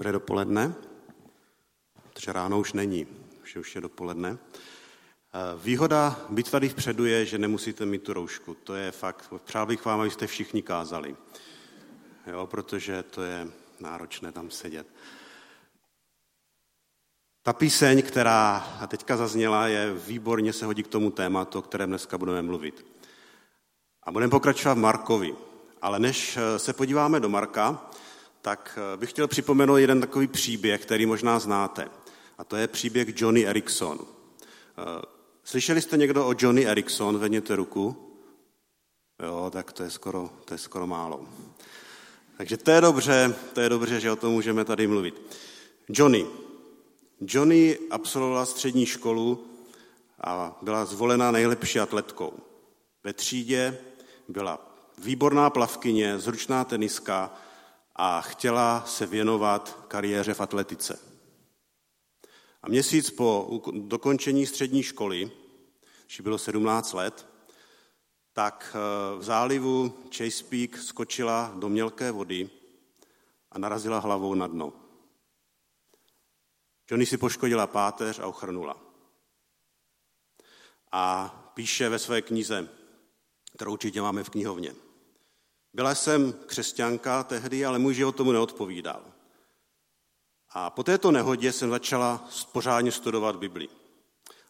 Dobré dopoledne, protože ráno už není, už je, už je dopoledne. Eh, výhoda být tady vpředu je, že nemusíte mít tu roušku. To je fakt, přál bych vám, abyste všichni kázali. Jo, protože to je náročné tam sedět. Ta píseň, která teďka zazněla, je výborně se hodí k tomu tématu, o kterém dneska budeme mluvit. A budeme pokračovat v Markovi. Ale než eh, se podíváme do Marka, tak eh, bych chtěl připomenout jeden takový příběh, který možná znáte. A to je příběh Johnny Erickson. Eh, slyšeli jste někdo o Johnny Erickson? Vedněte ruku. Jo, tak to je skoro, to je skoro málo. Takže to je dobře, to je dobře, že o tom můžeme tady mluvit. Johnny. Johnny absolvovala střední školu a byla zvolena nejlepší atletkou. Ve třídě byla výborná plavkyně, zručná teniska a chtěla se věnovat kariéře v atletice. A měsíc po dokončení střední školy, když bylo 17 let, tak eh, v zálivu Chesapeake skočila do mělké vody a narazila hlavou na dno. Johnny si poškodila páteř a ochrnula. A píše ve své knize, kterou určitě máme v knihovně. Byla jsem křesťanka tehdy, ale můj život tomu neodpovídal. A po této nehodě jsem začala pořádně studovat Bibli.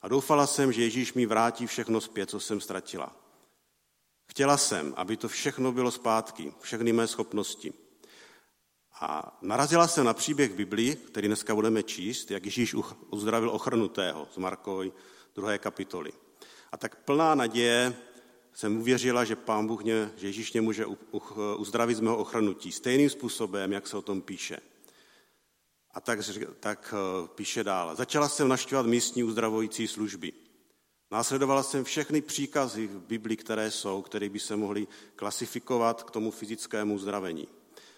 A doufala jsem, že Ježíš mi vrátí všechno zpět, co jsem ztratila. Chtěla jsem, aby to všechno bylo zpátky, všechny mé schopnosti. A narazila jsem na příběh Biblii, který dneska budeme číst, jak Ježíš uzdravil ochrnutého z Markovy druhé kapitoly. A tak plná naděje jsem uvěřila, že Pán Bůh mě, že Ježíš mě může uzdravit z mého ochrnutí. Stejným způsobem, jak se o tom píše. A tak, tak eh, píše dál. Začala jsem naštěvat místní uzdravující služby. Následovala jsem všechny příkazy v Biblii, které jsou, které by se mohly klasifikovat k tomu fyzickému uzdravení.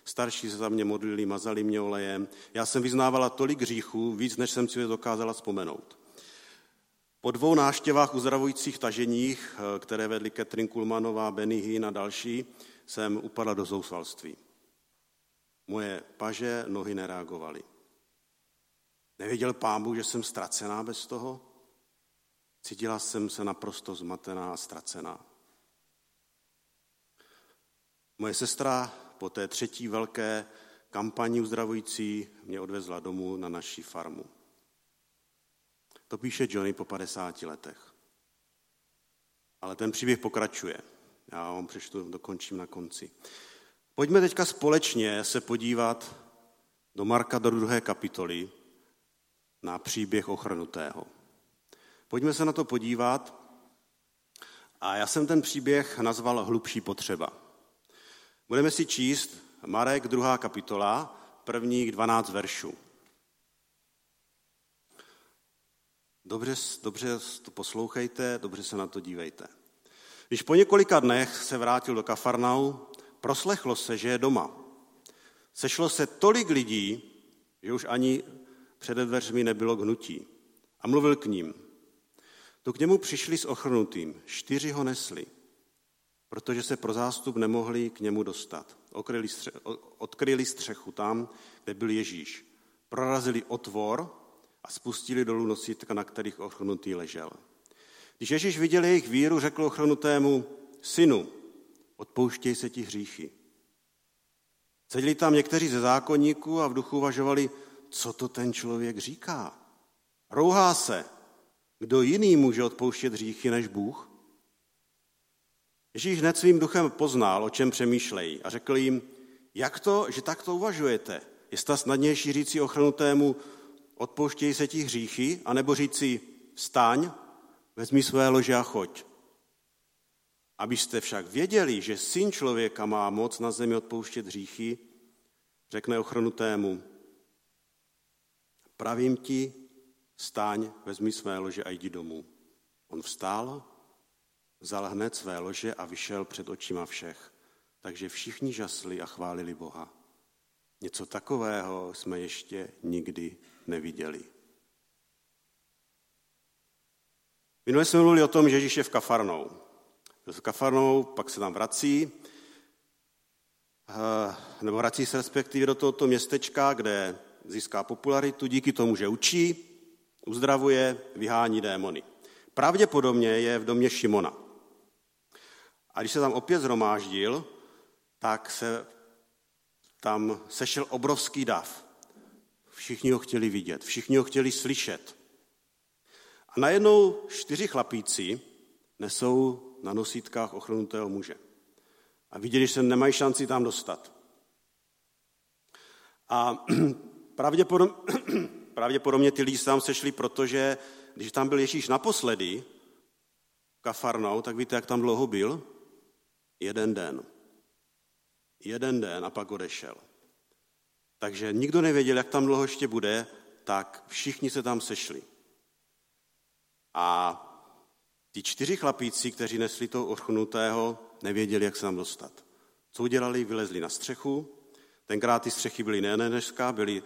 Starší se za mě modlili, mazali mě olejem. Já jsem vyznávala tolik hříchů, víc, než jsem si dokázala vzpomenout. Po dvou náštěvách uzdravujících taženích, eh, které vedly Katrin Kulmanová, Benny Hinn a další, jsem upadla do zoufalství. Moje paže, nohy nereagovaly. Nevěděl Bůh, že jsem ztracená bez toho? Cítila jsem se naprosto zmatená a ztracená. Moje sestra po té třetí velké kampani uzdravující mě odvezla domů na naší farmu. To píše Johnny po 50 letech. Ale ten příběh pokračuje. Já vám přečtu, dokončím na konci. Pojďme teďka společně se podívat do Marka do druhé kapitoly na příběh ochrnutého. Pojďme se na to podívat. A já jsem ten příběh nazval Hlubší potřeba. Budeme si číst Marek, druhá kapitola, prvních 12 veršů. Dobře, dobře to poslouchejte, dobře se na to dívejte. Když po několika dnech se vrátil do Kafarnau, proslechlo se, že je doma. Sešlo se tolik lidí, že už ani před dveřmi nebylo hnutí. A mluvil k ním. Tu k němu přišli s ochrnutým, čtyři ho nesli, protože se pro zástup nemohli k němu dostat. Odkryli, stře- odkryli střechu tam, kde byl Ježíš. Prorazili otvor a spustili dolů nosítka, na kterých ochrnutý ležel. Když Ježíš viděl jejich víru, řekl ochrnutému, synu, odpouštěj se ti hříchy. Seděli tam někteří ze zákonníků a v duchu uvažovali, co to ten člověk říká. Rouhá se. Kdo jiný může odpouštět hříchy než Bůh? Ježíš hned svým duchem poznal, o čem přemýšlejí a řekl jim, jak to, že takto uvažujete? Je sta snadnější říci ochrnutému, odpouštějí se ti hříchy, anebo říci, staň, vezmi své lože a choď. Abyste však věděli, že syn člověka má moc na zemi odpouštět hříchy, řekne ochrnutému, pravím ti, stáň, vezmi své lože a jdi domů. On vstál, vzal hned své lože a vyšel před očima všech. Takže všichni žasli a chválili Boha. Něco takového jsme ještě nikdy neviděli. Minule jsme mluvili o tom, že Ježíš je v Kafarnou. V Kafarnou, pak se tam vrací, eh, nebo vrací se respektive do tohoto městečka, kde získá popularitu díky tomu, že učí, uzdravuje, vyhání démony. Pravděpodobně je v domě Šimona. A když se tam opět zhromáždil, tak se tam sešel obrovský dav. Všichni ho chtěli vidět, všichni ho chtěli slyšet. A najednou čtyři chlapíci nesou na nosítkách ochrnutého muže. A viděli, že se nemají šanci tam dostat. A pravděpodobně, pravděpodobně ty lidi se tam sešli, protože když tam byl Ježíš naposledy, Kafarnou, tak víte, jak tam dlouho byl? Jeden den. Jeden den a pak odešel. Takže nikdo nevěděl, jak tam dlouho ještě bude, tak všichni se tam sešli. A ti čtyři chlapíci, kteří nesli toho ochnutého, nevěděli, jak se tam dostat. Co udělali? Vylezli na střechu. Tenkrát ty střechy byly ne dneska, byly,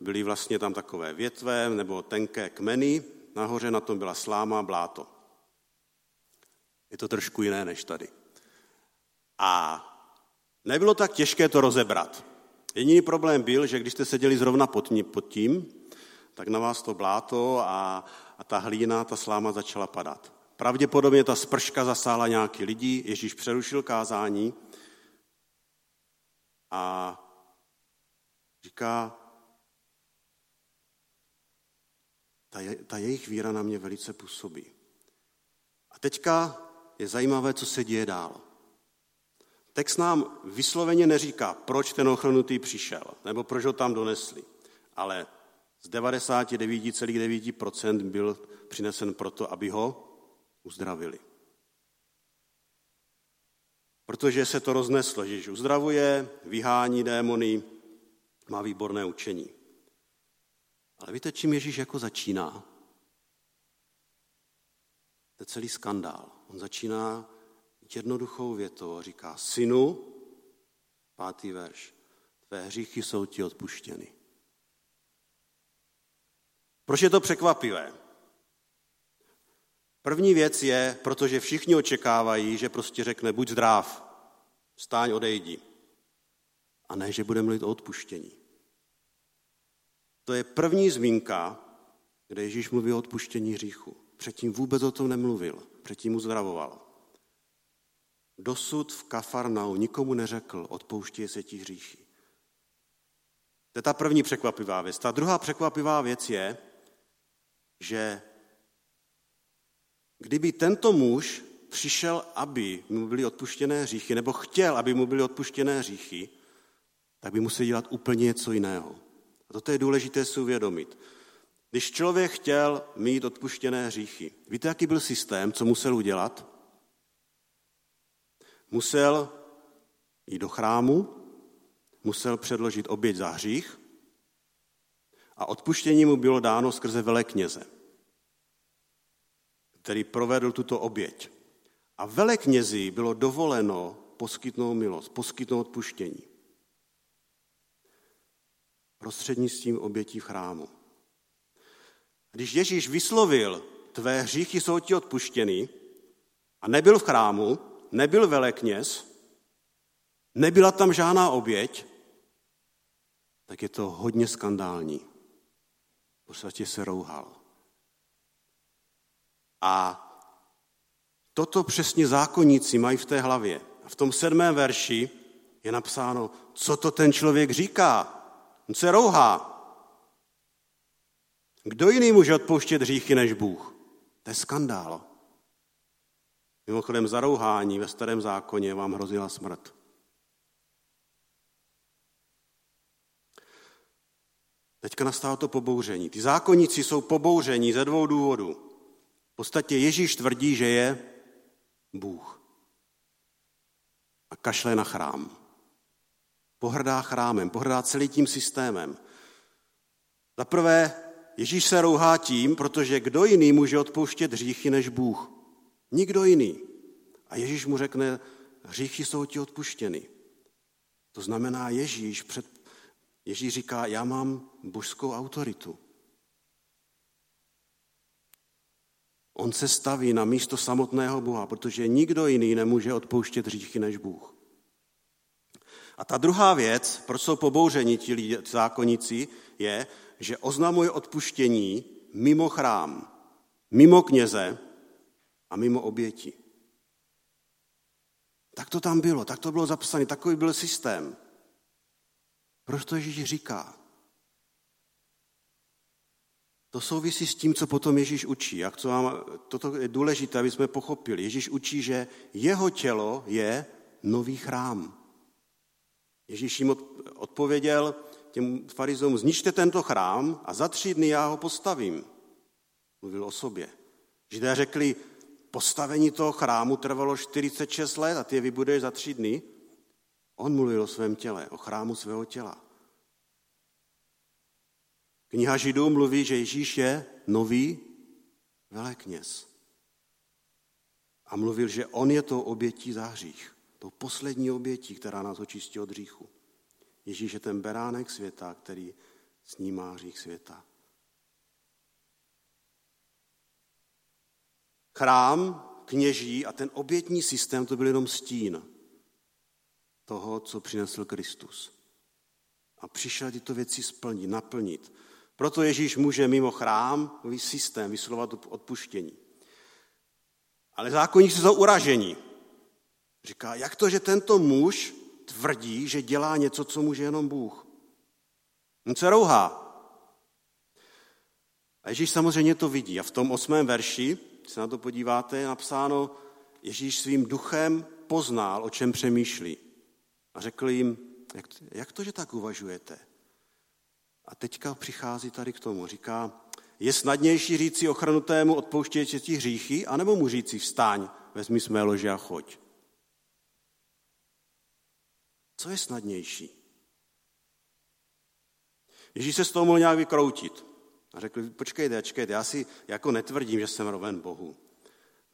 byly vlastně tam takové větve nebo tenké kmeny. Nahoře na tom byla sláma, bláto. Je to trošku jiné než tady. A nebylo tak těžké to rozebrat. Jediný problém byl, že když jste seděli zrovna pod tím, tak na vás to bláto a, a ta hlína, ta sláma začala padat. Pravděpodobně ta sprška zasála nějaký lidi, Ježíš přerušil kázání a říká, ta, je, ta jejich víra na mě velice působí. A teďka je zajímavé, co se děje dál. Text nám vysloveně neříká, proč ten ochrnutý přišel, nebo proč ho tam donesli, ale z 99,9% byl přinesen proto, aby ho uzdravili. Protože se to rozneslo, že uzdravuje, vyhání démony, má výborné učení. Ale víte, čím Ježíš jako začíná? To je celý skandál. On začíná jednoduchou větou a říká, synu, pátý verš, tvé hříchy jsou ti odpuštěny. Proč je to překvapivé? První věc je, protože všichni očekávají, že prostě řekne buď zdrav, stáň, odejdi. A ne, že bude mluvit o odpuštění. To je první zmínka, kde Ježíš mluví o odpuštění hříchu. Předtím vůbec o tom nemluvil, předtím uzdravoval. Dosud v Kafarnau nikomu neřekl, odpouští se ti hříchy. To je ta první překvapivá věc. Ta druhá překvapivá věc je, že kdyby tento muž přišel, aby mu byly odpuštěné hříchy, nebo chtěl, aby mu byly odpuštěné hříchy, tak by musel dělat úplně něco jiného. A toto je důležité si uvědomit. Když člověk chtěl mít odpuštěné hříchy, víte, jaký byl systém, co musel udělat? Musel jít do chrámu, musel předložit oběť za hřích a odpuštění mu bylo dáno skrze velekněze, který provedl tuto oběť. A veleknězi bylo dovoleno poskytnout milost, poskytnout odpuštění. Prostřednictvím obětí v chrámu. Když Ježíš vyslovil, tvé hříchy jsou ti odpuštěny, a nebyl v chrámu, nebyl velekněz, nebyla tam žádná oběť, tak je to hodně skandální. V podstatě se rouhal. A toto přesně zákonníci mají v té hlavě. A v tom sedmém verši je napsáno, co to ten člověk říká. On se rouhá. Kdo jiný může odpouštět hříchy než Bůh? To je skandál. Mimochodem zarouhání ve starém zákoně vám hrozila smrt. Teďka nastalo to pobouření. Ty zákonníci jsou pobouření ze dvou důvodů. V podstatě Ježíš tvrdí, že je Bůh. A kašle na chrám. Pohrdá chrámem, pohrdá celý tím systémem. Za prvé, Ježíš se rouhá tím, protože kdo jiný může odpouštět hříchy než Bůh? Nikdo jiný. A Ježíš mu řekne, hříchy jsou ti odpuštěny. To znamená, Ježíš, před, Ježíš říká, já mám božskou autoritu. On se staví na místo samotného Boha, protože nikdo jiný nemůže odpouštět hříchy než Bůh. A ta druhá věc, proč jsou pobouřeni ti zákonníci, je, že oznamuje odpuštění mimo chrám, mimo kněze a mimo oběti. Tak to tam bylo, tak to bylo zapsané, takový byl systém. Proč to Ježíš říká? To souvisí s tím, co potom Ježíš učí. Jak co vám, toto je důležité, aby jsme pochopili. Ježíš učí, že jeho tělo je nový chrám. Ježíš jim odpověděl těm farizům, zničte tento chrám a za tři dny já ho postavím. Mluvil o sobě. Židé řekli, postavení toho chrámu trvalo 46 let a ty je vybuduješ za tři dny. On mluvil o svém těle, o chrámu svého těla. Kniha Židů mluví, že Ježíš je nový velekněz. A mluvil, že on je to obětí za hřích. Tou poslední obětí, která nás očistí od hříchu. Ježíš je ten beránek světa, který snímá hřích světa. Chrám, kněží a ten obětní systém to byl jenom stín toho, co přinesl Kristus. A přišel tyto věci splnit, naplnit. Proto Ježíš může mimo chrám, systém, vyslovat odpuštění. Ale zákonníci jsou uražení. Říká, jak to, že tento muž tvrdí, že dělá něco, co může jenom Bůh. On se rouhá. A Ježíš samozřejmě to vidí. A v tom osmém verši, když se na to podíváte, je napsáno, Ježíš svým duchem poznal, o čem přemýšlí. A řekl jim, jak, jak to, že tak uvažujete? A teďka přichází tady k tomu. Říká, je snadnější říci ochranutému odpouštějte ti hříchy, anebo mu říci vstáň, vezmi své lože a choď. Co je snadnější? Ježíš se z toho mohl nějak vykroutit. A řekl, počkejte, počkejte, já si jako netvrdím, že jsem roven Bohu.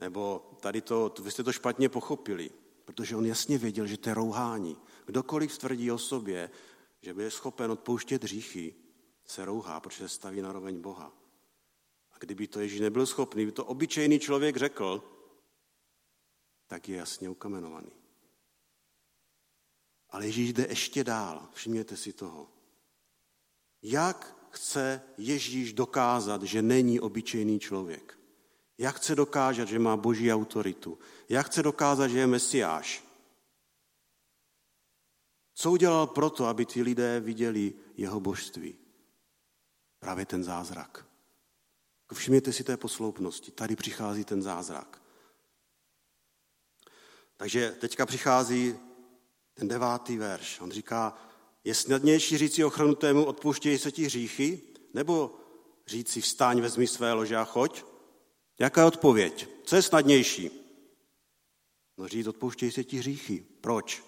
Nebo tady to, vy jste to špatně pochopili, protože on jasně věděl, že to je rouhání. Kdokoliv tvrdí o sobě, že by je schopen odpouštět hříchy, se rouhá, protože se staví na roveň Boha. A kdyby to Ježíš nebyl schopný, kdyby to obyčejný člověk řekl, tak je jasně ukamenovaný. Ale Ježíš jde ještě dál, všimněte si toho. Jak chce Ježíš dokázat, že není obyčejný člověk? Jak chce dokázat, že má boží autoritu? Jak chce dokázat, že je mesiáš? Co udělal proto, aby ti lidé viděli jeho božství? Právě ten zázrak. Všimněte si té posloupnosti. Tady přichází ten zázrak. Takže teďka přichází ten devátý verš. On říká, je snadnější říci ochranutému odpouštějí se ti hříchy, nebo říci vstáň, vezmi své lože a choď? Jaká je odpověď? Co je snadnější? No říct, odpouštějí se ti hříchy. Proč?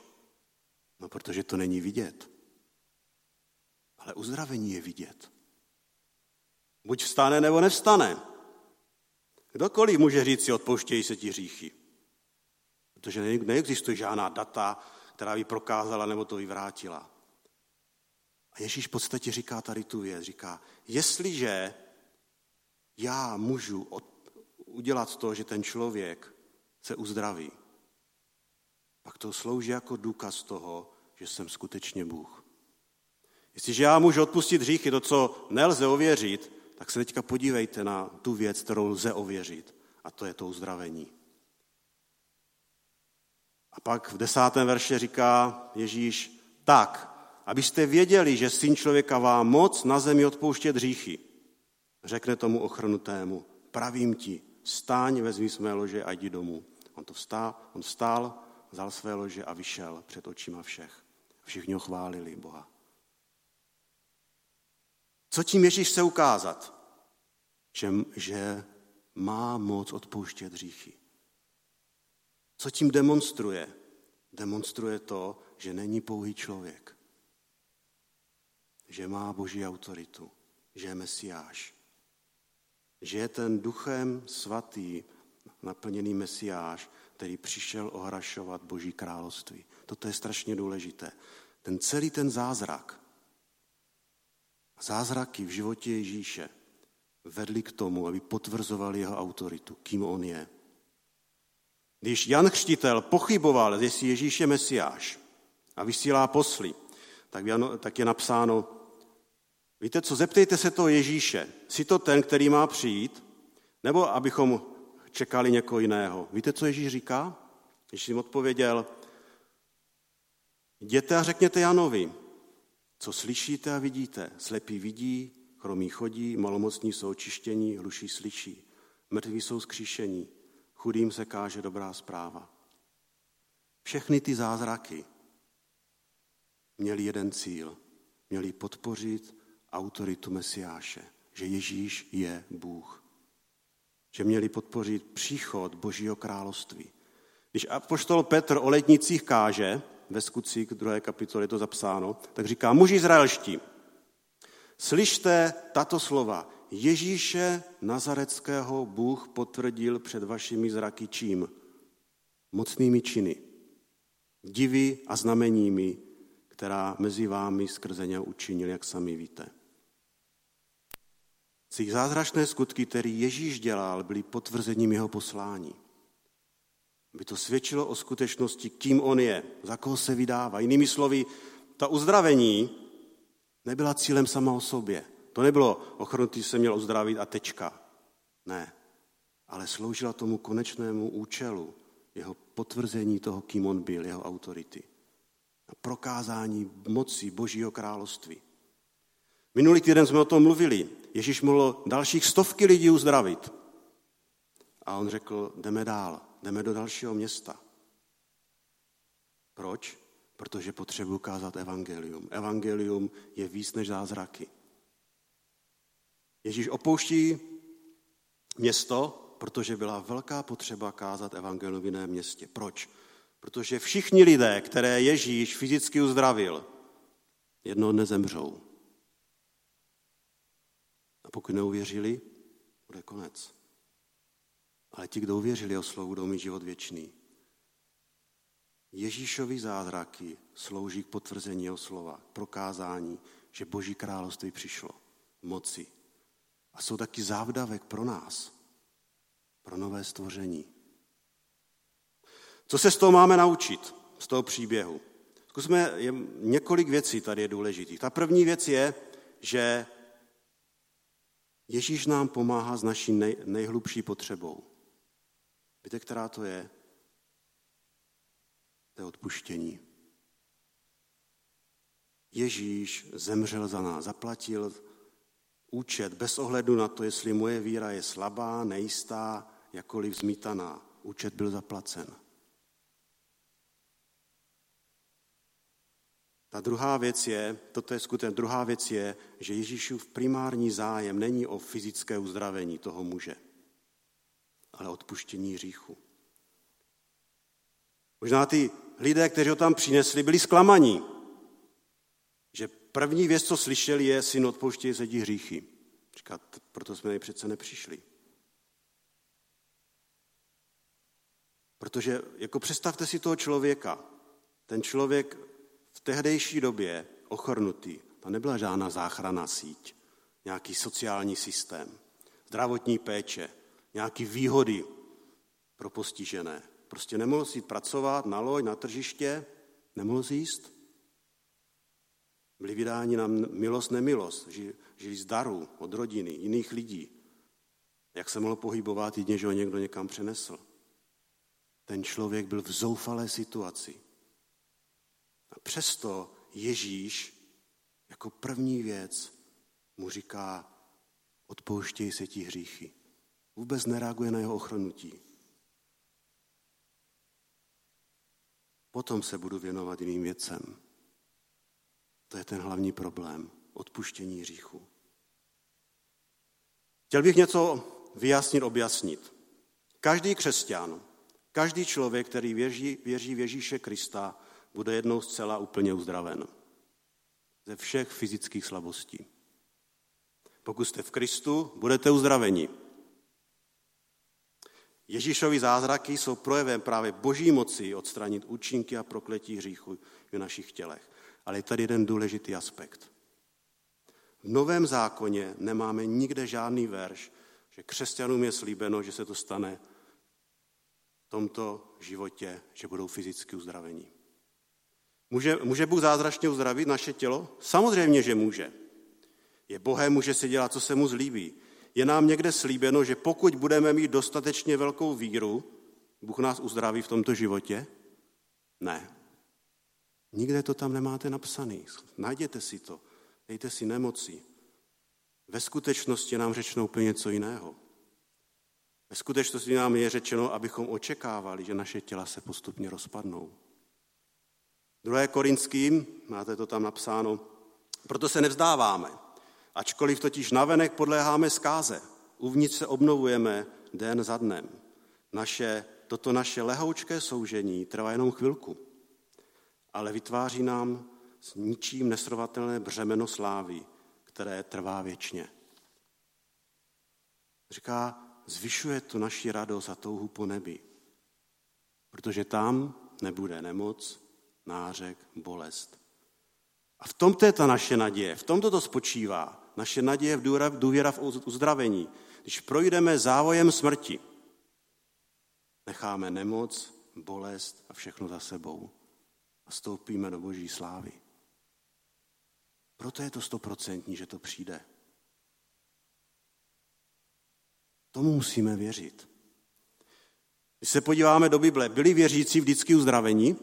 No protože to není vidět. Ale uzdravení je vidět. Buď vstane, nebo nevstane. Kdokoliv může říct si, odpouštějí se ti hříchy. Protože neexistuje žádná data, která by prokázala nebo to vyvrátila. A Ježíš v podstatě říká tady tu věc. Říká, jestliže já můžu od, udělat to, že ten člověk se uzdraví, pak to slouží jako důkaz toho, že jsem skutečně Bůh. Jestliže já můžu odpustit hříchy, to, co nelze ověřit, tak se teďka podívejte na tu věc, kterou lze ověřit, a to je to uzdravení. A pak v desátém verše říká Ježíš, tak, abyste věděli, že syn člověka vám moc na zemi odpouštět hříchy. Řekne tomu ochrnutému, pravím ti, stáň, vezmi své lože a jdi domů. On, to vstál, on vstál, vzal své lože a vyšel před očima všech. Všichni ho chválili Boha. Co tím Ježíš chce ukázat? Že, že má moc odpouštět hříchy. Co tím demonstruje? Demonstruje to, že není pouhý člověk. Že má boží autoritu. Že je mesiáš. Že je ten duchem svatý naplněný mesiáš, který přišel ohrašovat boží království. Toto je strašně důležité. Ten celý ten zázrak, zázraky v životě Ježíše vedly k tomu, aby potvrzovali jeho autoritu, kým on je. Když Jan Křtitel pochyboval, jestli Ježíš je Mesiáš, a vysílá posly, tak je napsáno, víte co, zeptejte se to Ježíše, jsi to ten, který má přijít, nebo abychom čekali někoho jiného. Víte, co Ježíš říká? Když jim odpověděl, jděte a řekněte Janovi, co slyšíte a vidíte. Slepí vidí, chromí chodí, malomocní jsou očištění, hluší slyší. Mrtví jsou skříšení, chudým se káže dobrá zpráva. Všechny ty zázraky měli jeden cíl. Měli podpořit autoritu Mesiáše, že Ježíš je Bůh. Že měli podpořit příchod Božího království. Když apoštol Petr o letnicích káže, ve skutcích druhé kapitoly je to zapsáno, tak říká, muži izraelští, slyšte tato slova. Ježíše Nazareckého Bůh potvrdil před vašimi zraky čím? Mocnými činy, divy a znameními, která mezi vámi skrze něho učinil, jak sami víte. Těch zázračné skutky, které Ježíš dělal, byly potvrzením jeho poslání. Aby to svědčilo o skutečnosti, kým on je, za koho se vydává. Jinými slovy, ta uzdravení nebyla cílem sama o sobě. To nebylo ochrnutý se měl uzdravit a tečka. Ne. Ale sloužila tomu konečnému účelu, jeho potvrzení toho, kým on byl, jeho autority. A prokázání moci Božího království. Minulý týden jsme o tom mluvili. Ježíš mohl dalších stovky lidí uzdravit. A on řekl, jdeme dál, jdeme do dalšího města. Proč? Protože potřebuji kázat evangelium. Evangelium je víc než zázraky. Ježíš opouští město, protože byla velká potřeba kázat evangelium v jiném městě. Proč? Protože všichni lidé, které Ježíš fyzicky uzdravil, jednoho dne zemřou. Pokud neuvěřili, bude konec. Ale ti, kdo uvěřili o slovu, budou mít život věčný. Ježíšovi zázraky slouží k potvrzení jeho slova, k prokázání, že Boží království přišlo, moci. A jsou taky závdavek pro nás, pro nové stvoření. Co se z toho máme naučit, z toho příběhu? Zkusme, je, několik věcí tady je důležitých. Ta první věc je, že Ježíš nám pomáhá s naší nej, nejhlubší potřebou. Víte, která to je? To je odpuštění. Ježíš zemřel za nás, zaplatil účet bez ohledu na to, jestli moje víra je slabá, nejistá, jakoliv zmítaná. Účet byl zaplacen. Ta druhá věc je, toto je skutečně, druhá věc je, že Ježíšův primární zájem není o fyzické uzdravení toho muže, ale odpuštění hříchu. Možná ty lidé, kteří ho tam přinesli, byli zklamaní, že první věc, co slyšeli, je syn odpouštěj se hříchy. Říkat, proto jsme jej přece nepřišli. Protože jako představte si toho člověka. Ten člověk tehdejší době ochrnutý, to nebyla žádná záchrana síť, nějaký sociální systém, zdravotní péče, nějaký výhody pro postižené. Prostě nemohl si pracovat na loď, na tržiště, nemohl si jíst. Byli vydáni na milost, nemilost, žili z darů od rodiny, jiných lidí. Jak se mohl pohybovat, jedině, že ho někdo někam přenesl. Ten člověk byl v zoufalé situaci. A přesto Ježíš jako první věc mu říká, odpouštěj se ti hříchy. Vůbec nereaguje na jeho ochrnutí. Potom se budu věnovat jiným věcem. To je ten hlavní problém, odpuštění hříchu. Chtěl bych něco vyjasnit, objasnit. Každý křesťan, každý člověk, který věří, věří v Ježíše Krista, bude jednou zcela úplně uzdraven. Ze všech fyzických slabostí. Pokud jste v Kristu, budete uzdraveni. Ježíšovi zázraky jsou projevem právě boží moci odstranit účinky a prokletí hříchu v našich tělech. Ale je tady jeden důležitý aspekt. V Novém zákoně nemáme nikde žádný verš, že křesťanům je slíbeno, že se to stane v tomto životě, že budou fyzicky uzdravení. Může, může Bůh zázračně uzdravit naše tělo? Samozřejmě, že může. Je Bohem, může si dělat, co se mu zlíbí. Je nám někde slíbeno, že pokud budeme mít dostatečně velkou víru, Bůh nás uzdraví v tomto životě? Ne. Nikde to tam nemáte napsaný. Najděte si to. Dejte si nemoci. Ve skutečnosti nám řečeno úplně něco jiného. Ve skutečnosti nám je řečeno, abychom očekávali, že naše těla se postupně rozpadnou. 2. Korinským, máte to tam napsáno, proto se nevzdáváme, ačkoliv totiž navenek podléháme zkáze, uvnitř se obnovujeme den za dnem. Naše, toto naše lehoučké soužení trvá jenom chvilku, ale vytváří nám s ničím nesrovatelné břemeno slávy, které trvá věčně. Říká, zvyšuje to naši radost a touhu po nebi, protože tam nebude nemoc, nářek, bolest. A v tomto je ta naše naděje, v tomto to spočívá. Naše naděje v důvěra v uzdravení. Když projdeme závojem smrti, necháme nemoc, bolest a všechno za sebou a stoupíme do boží slávy. Proto je to stoprocentní, že to přijde. Tomu musíme věřit. Když se podíváme do Bible, byli věřící vždycky uzdravení?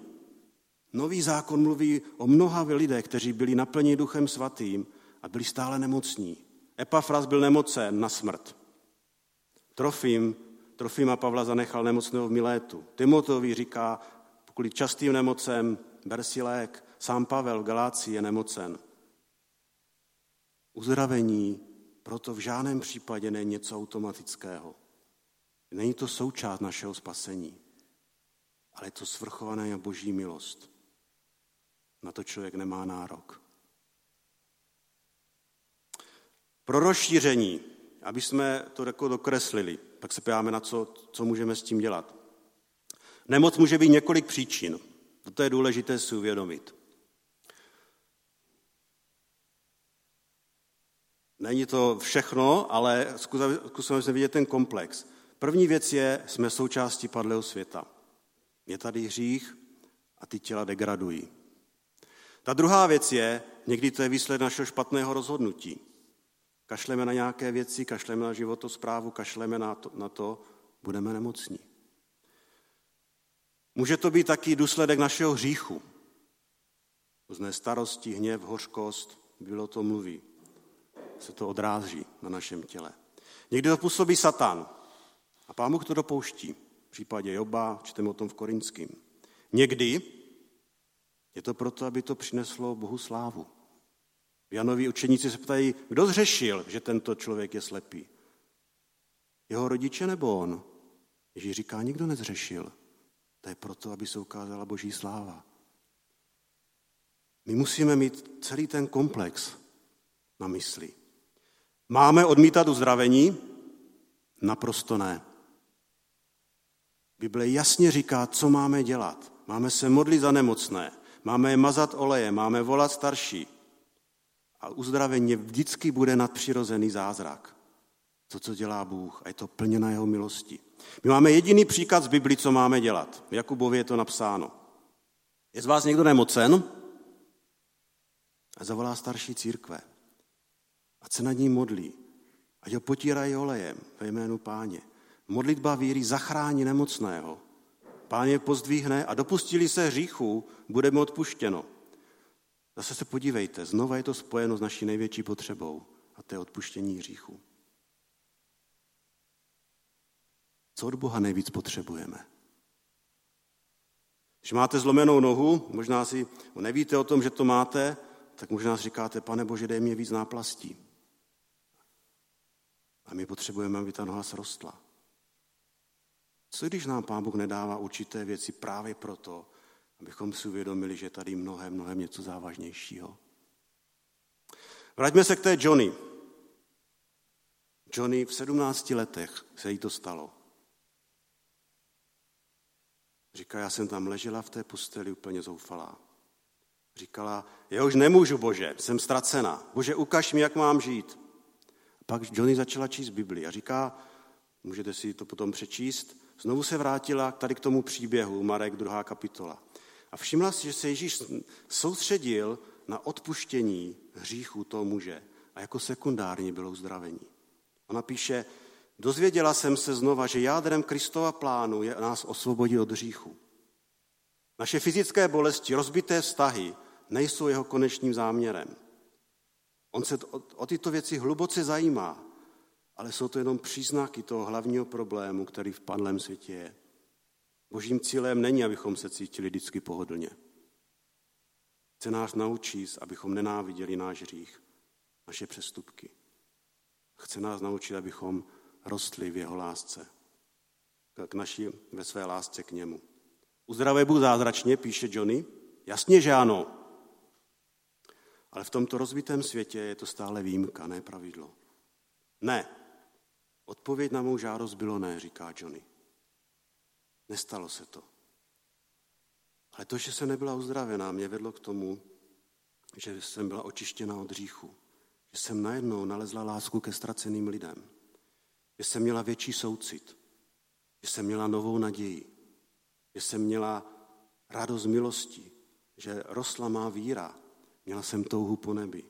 Nový zákon mluví o mnoha lidech, kteří byli naplněni duchem svatým a byli stále nemocní. Epafras byl nemocen na smrt. Trofim, Trofima Pavla zanechal nemocného v Milétu. Timotovi říká, kvůli častým nemocem, ber si lék. Sám Pavel v Galácii je nemocen. Uzdravení proto v žádném případě není něco automatického. Není to součást našeho spasení, ale je to svrchovaná boží milost. Na to člověk nemá nárok. Pro rozšíření, aby jsme to jako dokreslili, pak se ptáme na co, co můžeme s tím dělat. Nemoc může být několik příčin. To je důležité si uvědomit. Není to všechno, ale zkusíme se vidět ten komplex. První věc je, jsme součástí padlého světa. Je tady hřích a ty těla degradují. Ta druhá věc je, někdy to je výsled našeho špatného rozhodnutí. Kašleme na nějaké věci, kašleme na životosprávu, kašleme na to, na to budeme nemocní. Může to být taky důsledek našeho hříchu. Různé starosti, hněv, hořkost, bylo to mluví se to odráží na našem těle. Někdy to působí Satan. A pán Bůh to dopouští. V případě Joba, čteme o tom v Korinském. Někdy je to proto, aby to přineslo Bohu slávu. Janovi učeníci se ptají, kdo zřešil, že tento člověk je slepý. Jeho rodiče nebo on? Ježíš říká, nikdo nezřešil. To je proto, aby se ukázala boží sláva. My musíme mít celý ten komplex na mysli. Máme odmítat uzdravení? Naprosto ne. Bible jasně říká, co máme dělat. Máme se modlit za nemocné, máme je mazat oleje, máme volat starší. A uzdravení vždycky bude nadpřirozený zázrak. To, co dělá Bůh a je to plněna jeho milosti. My máme jediný příklad z Bibli, co máme dělat. V Jakubově je to napsáno. Je z vás někdo nemocen? A zavolá starší církve a se nad ním modlí. Ať ho potírají olejem ve jménu páně. Modlitba víry zachrání nemocného. Pán je pozdvihne a dopustili se hříchů, bude mu odpuštěno. Zase se podívejte, znova je to spojeno s naší největší potřebou a to je odpuštění hříchů. Co od Boha nejvíc potřebujeme? Když máte zlomenou nohu, možná si nevíte o tom, že to máte, tak možná si říkáte, pane Bože, dej mi víc náplastí. A my potřebujeme, aby ta noha srostla. Co když nám Pán Bůh nedává určité věci právě proto, abychom si uvědomili, že tady mnohem, mnohem něco závažnějšího? Vraťme se k té Johnny. Johnny v 17 letech se jí to stalo. Říká, já jsem tam ležela v té posteli úplně zoufalá. Říkala, já už nemůžu, Bože, jsem ztracena. Bože, ukaž mi, jak mám žít. Pak Johnny začala číst Bibli a říká, můžete si to potom přečíst, znovu se vrátila tady k tomu příběhu, Marek 2. kapitola. A všimla si, že se Ježíš soustředil na odpuštění hříchu toho muže a jako sekundární bylo uzdravení. Ona píše, dozvěděla jsem se znova, že jádrem Kristova plánu je nás osvobodit od hříchu. Naše fyzické bolesti, rozbité vztahy nejsou jeho konečným záměrem. On se o tyto věci hluboce zajímá, ale jsou to jenom příznaky toho hlavního problému, který v padlém světě je. Božím cílem není, abychom se cítili vždycky pohodlně. Chce nás naučit, abychom nenáviděli náš hřích, naše přestupky. Chce nás naučit, abychom rostli v jeho lásce, k naší, ve své lásce k němu. Uzdravuje Bůh zázračně, píše Johnny. Jasně, že ano. Ale v tomto rozbitém světě je to stále výjimka, ne pravidlo. Ne. Odpověď na mou žádost bylo ne, říká Johnny. Nestalo se to. Ale to, že se nebyla uzdravená, mě vedlo k tomu, že jsem byla očištěna od hříchu. Že jsem najednou nalezla lásku ke ztraceným lidem. Že jsem měla větší soucit. Že jsem měla novou naději. Že jsem měla radost milosti. Že rostla má víra. Měla jsem touhu po nebi.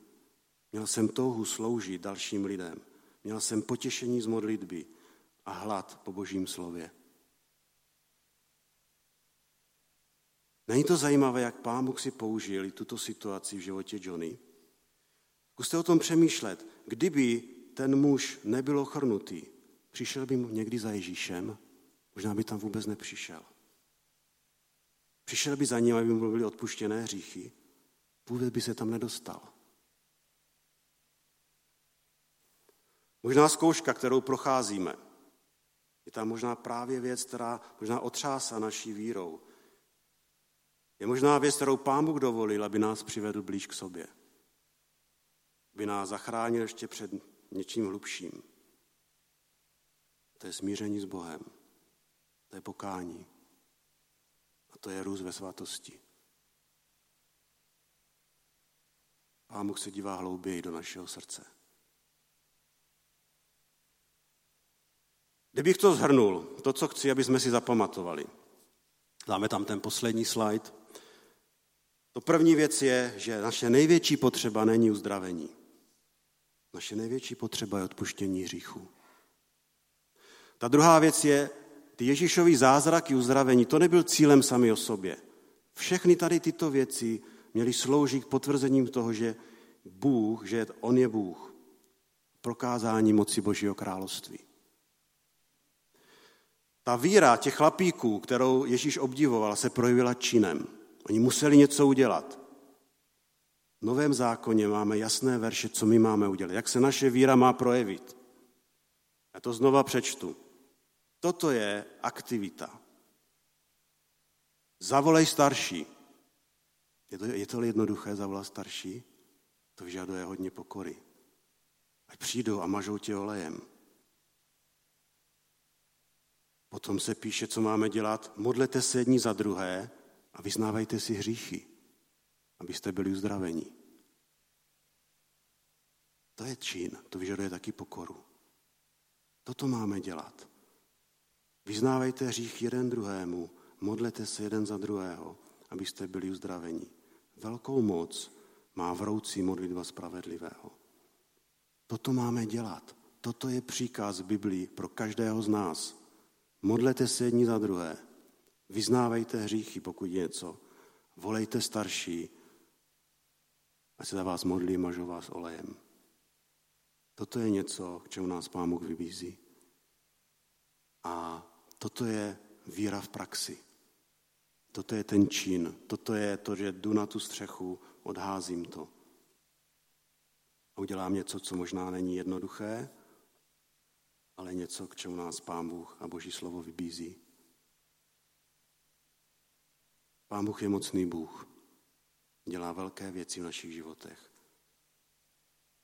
Měla jsem touhu sloužit dalším lidem. Měla jsem potěšení z modlitby a hlad po božím slově. Není to zajímavé, jak pán Bůh si použil tuto situaci v životě Johnny? Zkuste o tom přemýšlet. Kdyby ten muž nebyl ochrnutý, přišel by mu někdy za Ježíšem, možná by tam vůbec nepřišel. Přišel by za ním, aby mu byly odpuštěné hříchy, vůbec by se tam nedostal. Možná zkouška, kterou procházíme, je tam možná právě věc, která možná otřásá naší vírou. Je možná věc, kterou Pán Bůh dovolil, aby nás přivedl blíž k sobě. Aby nás zachránil ještě před něčím hlubším. To je smíření s Bohem. To je pokání. A to je růst ve svatosti. Pán Bůh se dívá hlouběji do našeho srdce. Kdybych to zhrnul, to, co chci, aby jsme si zapamatovali. Dáme tam ten poslední slide. To první věc je, že naše největší potřeba není uzdravení. Naše největší potřeba je odpuštění hříchů. Ta druhá věc je, ty Ježíšový zázraky uzdravení, to nebyl cílem sami o sobě. Všechny tady tyto věci měly sloužit k potvrzením toho, že Bůh, že On je Bůh. Prokázání moci Božího království. Ta víra těch chlapíků, kterou Ježíš obdivoval, se projevila činem. Oni museli něco udělat. V Novém zákoně máme jasné verše, co my máme udělat, jak se naše víra má projevit. Já to znova přečtu. Toto je aktivita. Zavolej starší. Je to, je to jednoduché zavolat starší? To vyžaduje hodně pokory. Ať přijdou a mažou tě olejem. Potom se píše, co máme dělat. Modlete se jedni za druhé a vyznávajte si hříchy, abyste byli uzdraveni. To je čin, to vyžaduje taky pokoru. Toto máme dělat. Vyznávejte hřích jeden druhému, modlete se jeden za druhého, abyste byli uzdraveni. Velkou moc má vroucí modlitba spravedlivého. Toto máme dělat. Toto je příkaz Biblii pro každého z nás. Modlete se jedni za druhé. Vyznávejte hříchy, pokud je něco. Volejte starší, a se za vás modlí, mažou vás olejem. Toto je něco, k čemu nás Pán Bůh vybízí. A toto je víra v praxi. Toto je ten čin. Toto je to, že jdu na tu střechu, odházím to. A udělám něco, co možná není jednoduché, ale něco, k čemu nás Pán Bůh a Boží slovo vybízí. Pán Bůh je mocný Bůh. Dělá velké věci v našich životech.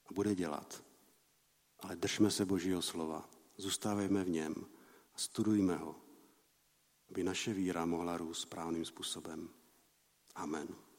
A bude dělat. Ale držme se Božího slova. Zůstávejme v něm a studujme ho, aby naše víra mohla růst správným způsobem. Amen.